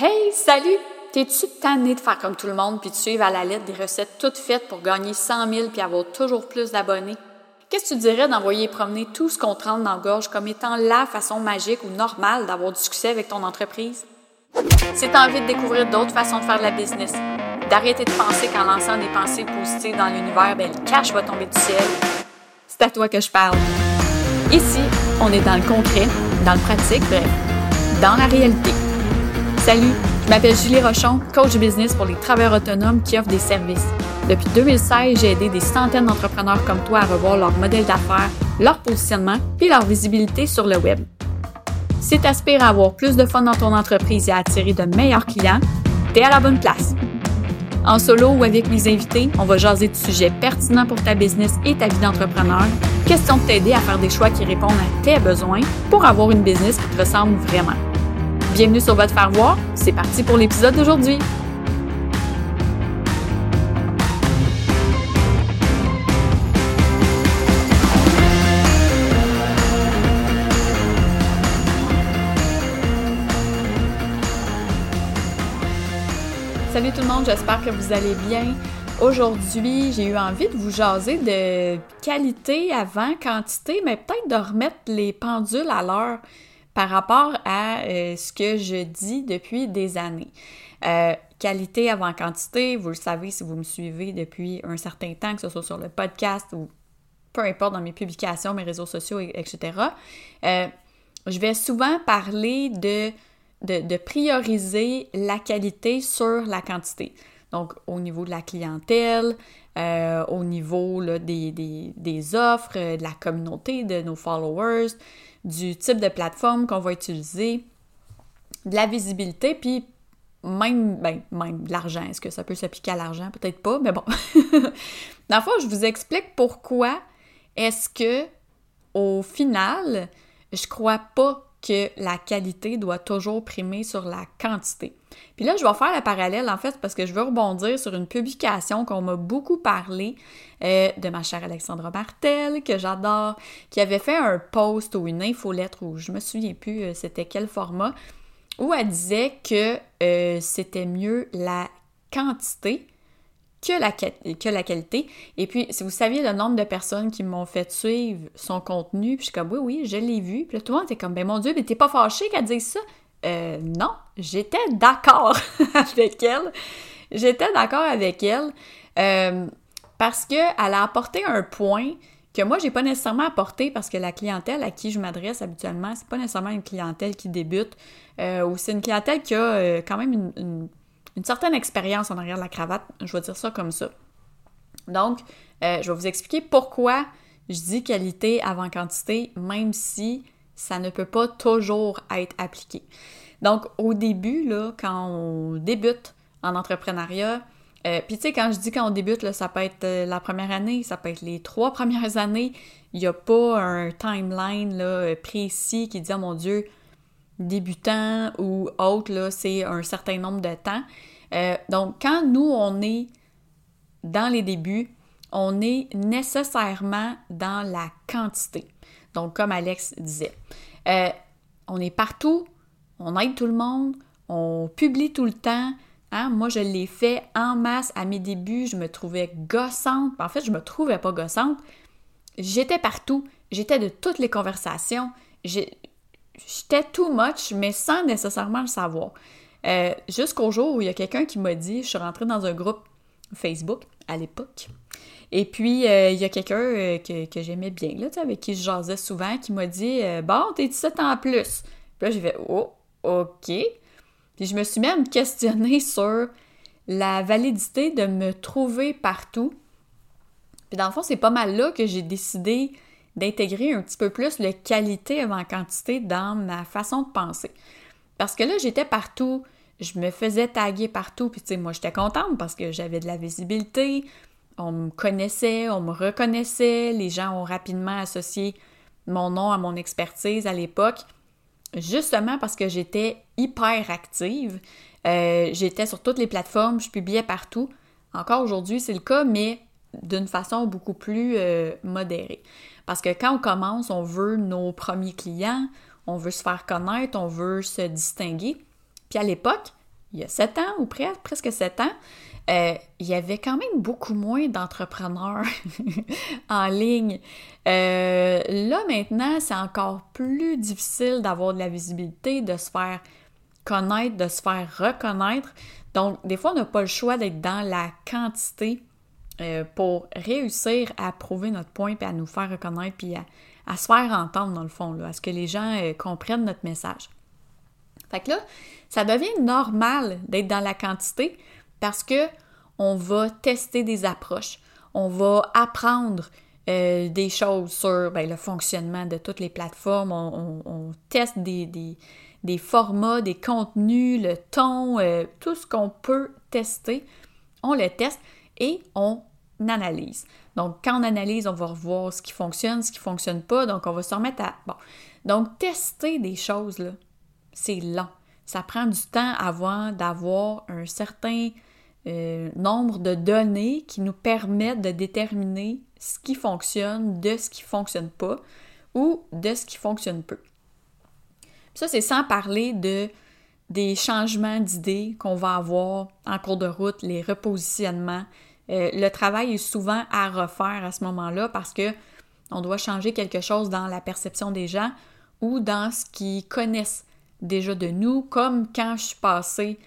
Hey, salut! T'es-tu tanné de faire comme tout le monde puis de suivre à la lettre des recettes toutes faites pour gagner 100 000 puis avoir toujours plus d'abonnés? Qu'est-ce que tu dirais d'envoyer promener tout ce qu'on te rentre dans la gorge comme étant la façon magique ou normale d'avoir du succès avec ton entreprise? Si t'as envie de découvrir d'autres façons de faire de la business, d'arrêter de penser qu'en lançant des pensées positives dans l'univers, ben, le cash va tomber du ciel, c'est à toi que je parle. Ici, on est dans le concret, dans le pratique, bref, dans la réalité. Salut, je m'appelle Julie Rochon, coach business pour les travailleurs autonomes qui offrent des services. Depuis 2016, j'ai aidé des centaines d'entrepreneurs comme toi à revoir leur modèle d'affaires, leur positionnement et leur visibilité sur le web. Si tu aspires à avoir plus de fun dans ton entreprise et à attirer de meilleurs clients, tu es à la bonne place. En solo ou avec mes invités, on va jaser de sujets pertinents pour ta business et ta vie d'entrepreneur. Question de t'aider à faire des choix qui répondent à tes besoins pour avoir une business qui te ressemble vraiment. Bienvenue sur votre faire voir. C'est parti pour l'épisode d'aujourd'hui. Salut tout le monde, j'espère que vous allez bien. Aujourd'hui, j'ai eu envie de vous jaser de qualité avant quantité, mais peut-être de remettre les pendules à l'heure par rapport à euh, ce que je dis depuis des années. Euh, qualité avant quantité, vous le savez si vous me suivez depuis un certain temps, que ce soit sur le podcast ou peu importe dans mes publications, mes réseaux sociaux, etc. Euh, je vais souvent parler de, de, prioriser la qualité sur la quantité. Donc, au niveau de la clientèle, au niveau des, des, des, offres, de la communauté, de nos followers, du type de plateforme qu'on va utiliser, de la visibilité, puis même, ben, même de l'argent. Est-ce que ça peut s'appliquer à l'argent? Peut-être pas, mais bon. Dans le fond, je vous explique pourquoi est-ce que, au final, je crois pas que la qualité doit toujours primer sur la quantité. Puis là, je vais faire le parallèle en fait parce que je veux rebondir sur une publication qu'on m'a beaucoup parlé euh, de ma chère Alexandra Martel, que j'adore, qui avait fait un post ou une infolettre, ou je me souviens plus euh, c'était quel format, où elle disait que euh, c'était mieux la quantité que la, qualité. Et puis, si vous saviez le nombre de personnes qui m'ont fait suivre son contenu, puis je suis comme, oui, oui, je l'ai vu. Puis là, tout le monde était comme, ben mon Dieu, mais t'es pas fâché qu'elle dise ça? Euh, non, j'étais d'accord avec elle. J'étais d'accord avec elle euh, parce qu'elle a apporté un point que moi, j'ai pas nécessairement apporté parce que la clientèle à qui je m'adresse habituellement, c'est pas nécessairement une clientèle qui débute euh, ou c'est une clientèle qui a quand même une certaine expérience en arrière de la cravate, je vais dire ça comme ça. Donc, euh, je vais vous expliquer pourquoi je dis qualité avant quantité, même si ça ne peut pas toujours être appliqué. Donc, au début, là, quand on débute en entrepreneuriat, euh, puis tu sais, quand je dis quand on débute, là, ça peut être euh, la première année, ça peut être les trois premières années, il n'y a pas un timeline précis qui dit, oh mon Dieu, débutant ou autre, là, c'est un certain nombre de temps. Euh, donc, quand nous, on est dans les débuts, on est nécessairement dans la quantité. Donc, comme Alex disait, euh, on est partout, on aide tout le monde, on publie tout le temps. Hein? Moi, je l'ai fait en masse à mes débuts, je me trouvais gossante. En fait, je me trouvais pas gossante. J'étais partout, j'étais de toutes les conversations. J'étais too much, mais sans nécessairement le savoir. Euh, jusqu'au jour où il y a quelqu'un qui m'a dit, je suis rentrée dans un groupe Facebook à l'époque, et puis euh, il y a quelqu'un euh, que, j'aimais bien, là, avec qui je jasais souvent, qui m'a dit Bon, t'es 17 ans en plus. Puis là, j'ai fait Oh, OK. Puis je me suis même questionnée sur la validité de me trouver partout. Puis dans le fond, c'est pas mal là que j'ai décidé d'intégrer un petit peu plus le qualité avant quantité dans ma façon de penser. Parce que là, j'étais partout, je me faisais taguer partout, puis tu sais, moi, j'étais contente parce que j'avais de la visibilité, on me connaissait, on me reconnaissait, les gens ont rapidement associé mon nom à mon expertise à l'époque, justement parce que j'étais hyper active. Euh, j'étais sur toutes les plateformes, je publiais partout. Encore aujourd'hui, c'est le cas, mais d'une façon beaucoup plus euh, modérée. Parce que quand on commence, on veut nos premiers clients, on veut se faire connaître, on veut se distinguer. Puis à l'époque, il y a sept ans ou presque sept ans, euh, il y avait quand même beaucoup moins d'entrepreneurs en ligne. Euh, là, maintenant, c'est encore plus difficile d'avoir de la visibilité, de se faire connaître, de se faire reconnaître. Donc, des fois, on n'a pas le choix d'être dans la quantité euh, pour réussir à prouver notre point, puis à nous faire reconnaître, puis à, se faire entendre, dans le fond, là, à ce que les gens comprennent notre message. Fait que là, ça devient normal d'être dans la quantité parce que on va tester des approches, on va apprendre euh, des choses sur ben, le fonctionnement de toutes les plateformes, on, teste des, formats, des contenus, le ton, euh, tout ce qu'on peut tester, on le teste et on analyse. Donc, quand on analyse, on va revoir ce qui fonctionne, ce qui ne fonctionne pas. Donc, on va se remettre à. Bon. Donc, tester des choses, là, c'est lent ça prend du temps avant d'avoir un certain euh, nombre de données qui nous permettent de déterminer ce qui fonctionne de ce qui ne fonctionne pas ou de ce qui fonctionne peu. ça, c'est sans parler de des changements d'idées qu'on va avoir en cours de route, les repositionnements. Euh, le travail est souvent à refaire à ce moment-là parce que on doit changer quelque chose dans la perception des gens ou dans ce qu'ils connaissent déjà de nous, comme quand je suis passée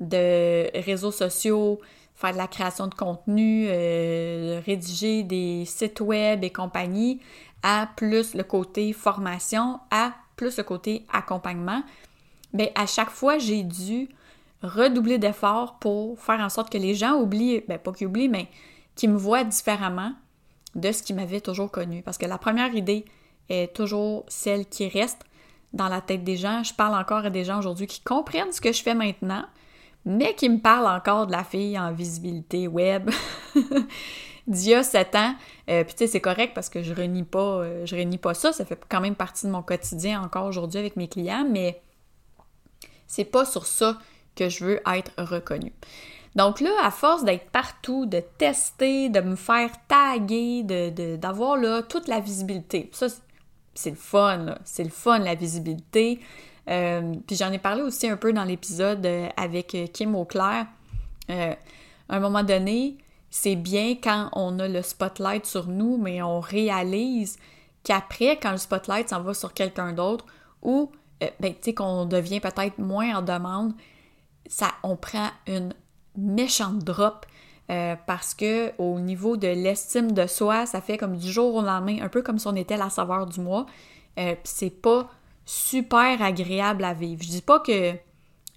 de réseaux sociaux, faire de la création de contenu, euh, rédiger des sites web et compagnie, à plus le côté formation, à plus le côté accompagnement, bien, à chaque fois, j'ai dû redoubler d'efforts pour faire en sorte que les gens oublient, bien, pas qu'ils oublient, mais qu'ils me voient différemment de ce qu'ils m'avaient toujours connu. Parce que la première idée est toujours celle qui reste, dans la tête des gens. Je parle encore à des gens aujourd'hui qui comprennent ce que je fais maintenant, mais qui me parlent encore de la fille en visibilité web d'il y a sept ans. Euh, puis tu sais, c'est correct parce que je renie pas, euh, je renie pas ça. Ça fait quand même partie de mon quotidien encore aujourd'hui avec mes clients, mais c'est pas sur ça que je veux être reconnue. Donc là, à force d'être partout, de tester, de me faire taguer, d'avoir de, là toute la visibilité. Ça, c'est le fun, c'est le fun, la visibilité. Euh, puis j'en ai parlé aussi un peu dans l'épisode euh, avec euh, Kim Auclair. à un moment donné, c'est bien quand on a le spotlight sur nous, mais on réalise qu'après, quand le spotlight s'en va sur quelqu'un d'autre, ou ben, tu sais, qu'on devient peut-être moins en demande, ça, on prend une méchante drop euh, parce que au niveau de l'estime de soi, ça fait comme du jour au lendemain, un peu comme si on était la saveur du mois. Euh, c'est pas super agréable à vivre. Je dis pas que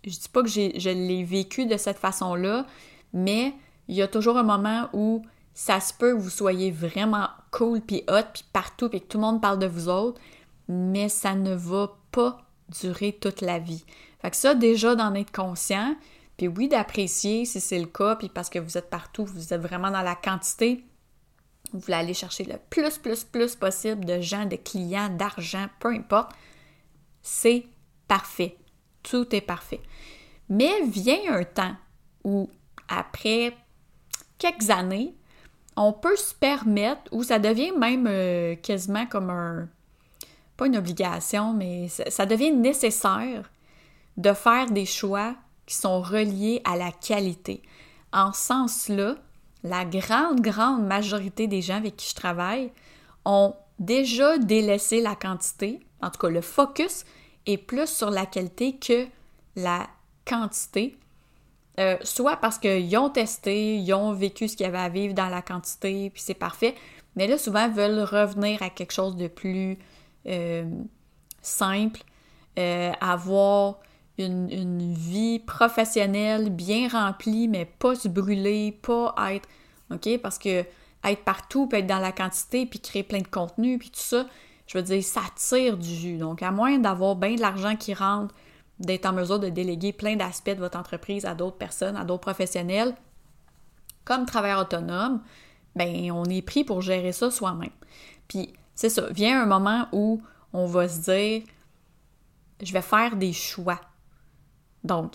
je dis pas que je l'ai vécu de cette façon-là, mais il y a toujours un moment où ça se peut que vous soyez vraiment cool puis hot puis partout puis que tout le monde parle de vous autres, mais ça ne va pas durer toute la vie. Fait que ça déjà d'en être conscient, puis oui, d'apprécier si c'est le cas, puis parce que vous êtes partout, vous êtes vraiment dans la quantité, vous voulez aller chercher le plus, plus, plus possible de gens, de clients, d'argent, peu importe, c'est parfait. Tout est parfait. Mais vient un temps où, après quelques années, on peut se permettre, ou ça devient même euh, quasiment comme un, pas une obligation, mais ça devient nécessaire de faire des choix qui sont reliés à la qualité. En ce sens-là, la grande, grande majorité des gens avec qui je travaille ont déjà délaissé la quantité, en tout cas le focus est plus sur la qualité que la quantité, euh, soit parce qu'ils ont testé, ils ont vécu ce qu'il y avait à vivre dans la quantité, puis c'est parfait, mais là souvent veulent revenir à quelque chose de plus euh, simple, euh, avoir une, vie professionnelle bien remplie, mais pas se brûler, pas être. OK? Parce que être partout, peut être dans la quantité, puis créer plein de contenu, puis tout ça, je veux dire, ça tire du jus. Donc, à moins d'avoir bien de l'argent qui rentre, d'être en mesure de déléguer plein d'aspects de votre entreprise à d'autres personnes, à d'autres professionnels, comme travailleur autonome, ben on est pris pour gérer ça soi-même. Puis, c'est ça, vient un moment où on va se dire, je vais faire des choix. Donc,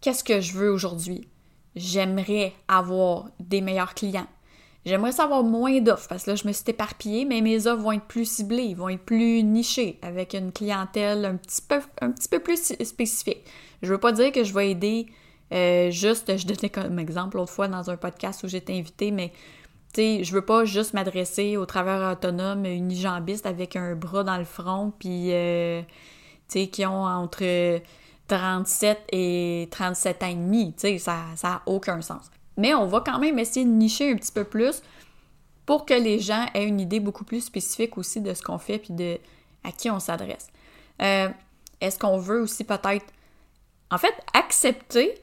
qu'est-ce que je veux aujourd'hui? J'aimerais avoir des meilleurs clients. J'aimerais savoir moins d'offres parce que là, je me suis éparpillée, mais mes offres vont être plus ciblées, vont être plus nichées, avec une clientèle un petit peu, un petit peu plus spécifique. Je veux pas dire que je vais aider Euh, juste, je donnais comme exemple l'autre fois dans un podcast où j'étais invitée, mais tu sais, je veux pas juste m'adresser au travers autonome unijambiste avec un bras dans le front, puis euh, tu qui ont entre 37 et 37 ans et demi. Tu sais, ça n'a aucun sens. Mais on va quand même essayer de nicher un petit peu plus pour que les gens aient une idée beaucoup plus spécifique aussi de ce qu'on fait puis de à qui on s'adresse. Euh, est-ce qu'on veut aussi peut-être, en fait, accepter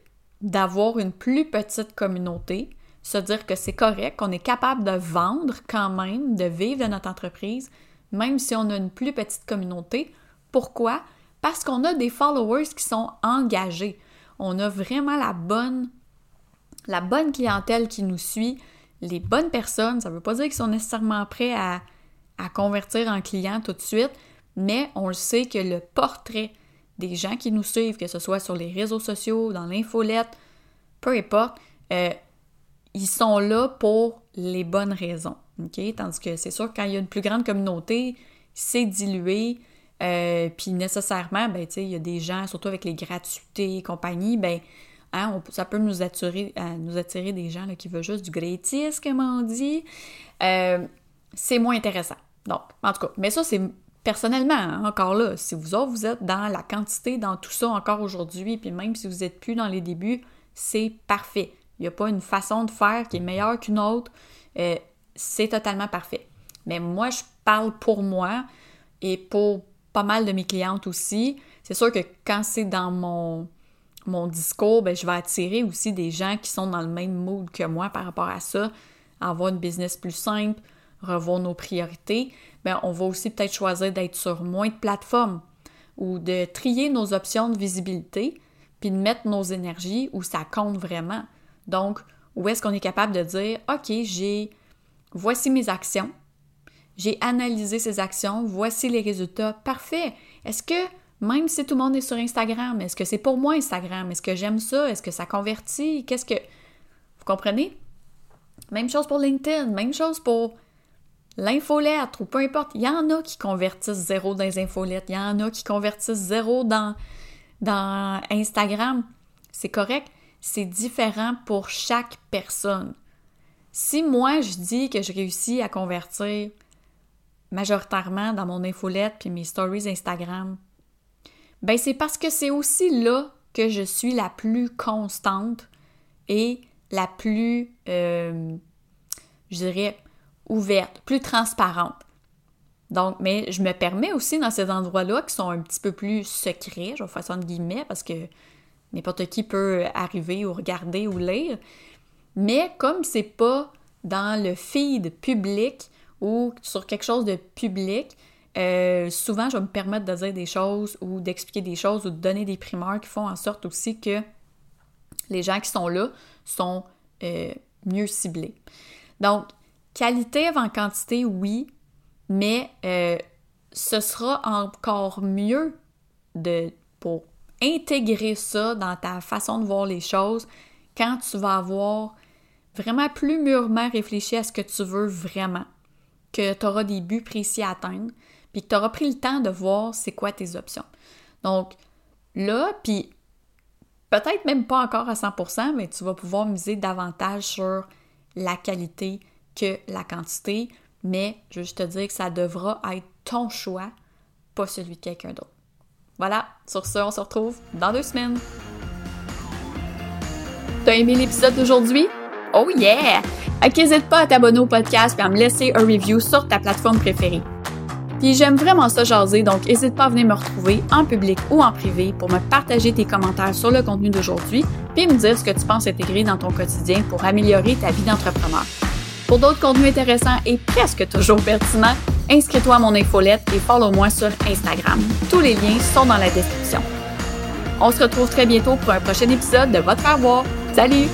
d'avoir une plus petite communauté, se dire que c'est correct, qu'on est capable de vendre quand même, de vivre de notre entreprise, même si on a une plus petite communauté? Pourquoi? Parce qu'on a des followers qui sont engagés. On a vraiment la bonne, la bonne clientèle qui nous suit, les bonnes personnes. Ça ne veut pas dire qu'ils sont nécessairement prêts à, à convertir en client tout de suite, mais on le sait que le portrait des gens qui nous suivent, que ce soit sur les réseaux sociaux, dans l'infolette, peu importe, euh, ils sont là pour les bonnes raisons. Tandis que c'est sûr, quand il y a une plus grande communauté, c'est dilué. Euh, puis nécessairement, ben, il y a des gens, surtout avec les gratuités et compagnie, ben, hein, ça peut nous attirer, euh, nous attirer des gens qui veulent juste du gratis, comme on dit. c'est moins intéressant. Donc, en tout cas, mais ça, c'est personnellement, hein, encore là, si vous autres, vous êtes dans la quantité, dans tout ça encore aujourd'hui, puis même si vous n'êtes plus dans les débuts, c'est parfait. Il n'y a pas une façon de faire qui est meilleure qu'une autre. Euh, c'est totalement parfait. Mais moi, je parle pour moi et pour pas mal de mes clientes aussi. C'est sûr que quand c'est dans mon, mon discours, ben, je vais attirer aussi des gens qui sont dans le même mood que moi par rapport à ça, avoir une business plus simple, revoir nos priorités, bien, on va aussi peut-être choisir d'être sur moins de plateformes ou de trier nos options de visibilité, puis de mettre nos énergies où ça compte vraiment. Donc, où est-ce qu'on est capable de dire, OK, j'ai, voici mes actions, j'ai analysé ces actions, voici les résultats, parfait. Est-ce que, même si tout le monde est sur Instagram, est-ce que c'est pour moi Instagram? Est-ce que j'aime ça? Est-ce que ça convertit? Qu'est-ce que... Vous comprenez? Même chose pour LinkedIn, même chose pour l'infolettre ou peu importe, il y en a qui convertissent zéro dans les infolettes, il y en a qui convertissent zéro dans, dans Instagram. C'est correct, c'est différent pour chaque personne. Si moi je dis que je réussis à convertir majoritairement dans mon infolette puis mes stories Instagram, ben c'est parce que c'est aussi là que je suis la plus constante et la plus, euh, je dirais, ouverte, plus transparente. Donc, mais je me permets aussi dans ces endroits-là qui sont un petit peu plus secrets, je vais faire ça guillemets, parce que n'importe qui peut arriver ou regarder ou lire. Mais comme c'est pas dans le feed public ou sur quelque chose de public, euh, souvent je vais me permettre de dire des choses ou d'expliquer des choses ou de donner des primeurs qui font en sorte aussi que les gens qui sont là sont euh, mieux ciblés. Donc, Qualité avant quantité, oui, mais euh, ce sera encore mieux de, pour intégrer ça dans ta façon de voir les choses quand tu vas avoir vraiment plus mûrement réfléchi à ce que tu veux vraiment, que tu auras des buts précis à atteindre, puis que tu auras pris le temps de voir c'est quoi tes options. Donc là, puis peut-être même pas encore à 100%, mais tu vas pouvoir miser davantage sur la qualité que la quantité, mais je veux juste te dire que ça devra être ton choix, pas celui de quelqu'un d'autre. Voilà, sur ce, on se retrouve dans deux semaines. T'as aimé l'épisode d'aujourd'hui? Oh yeah! n'hésite pas à t'abonner au podcast et à me laisser un review sur ta plateforme préférée. Puis j'aime vraiment ça jaser, donc n'hésite pas à venir me retrouver en public ou en privé pour me partager tes commentaires sur le contenu d'aujourd'hui, puis me dire ce que tu penses intégrer dans ton quotidien pour améliorer ta vie d'entrepreneur. Pour d'autres contenus intéressants et presque toujours pertinents, inscris-toi à mon infolette et follow-moi sur Instagram. Tous les liens sont dans la description. On se retrouve très bientôt pour un prochain épisode de Votre Avoir. Salut!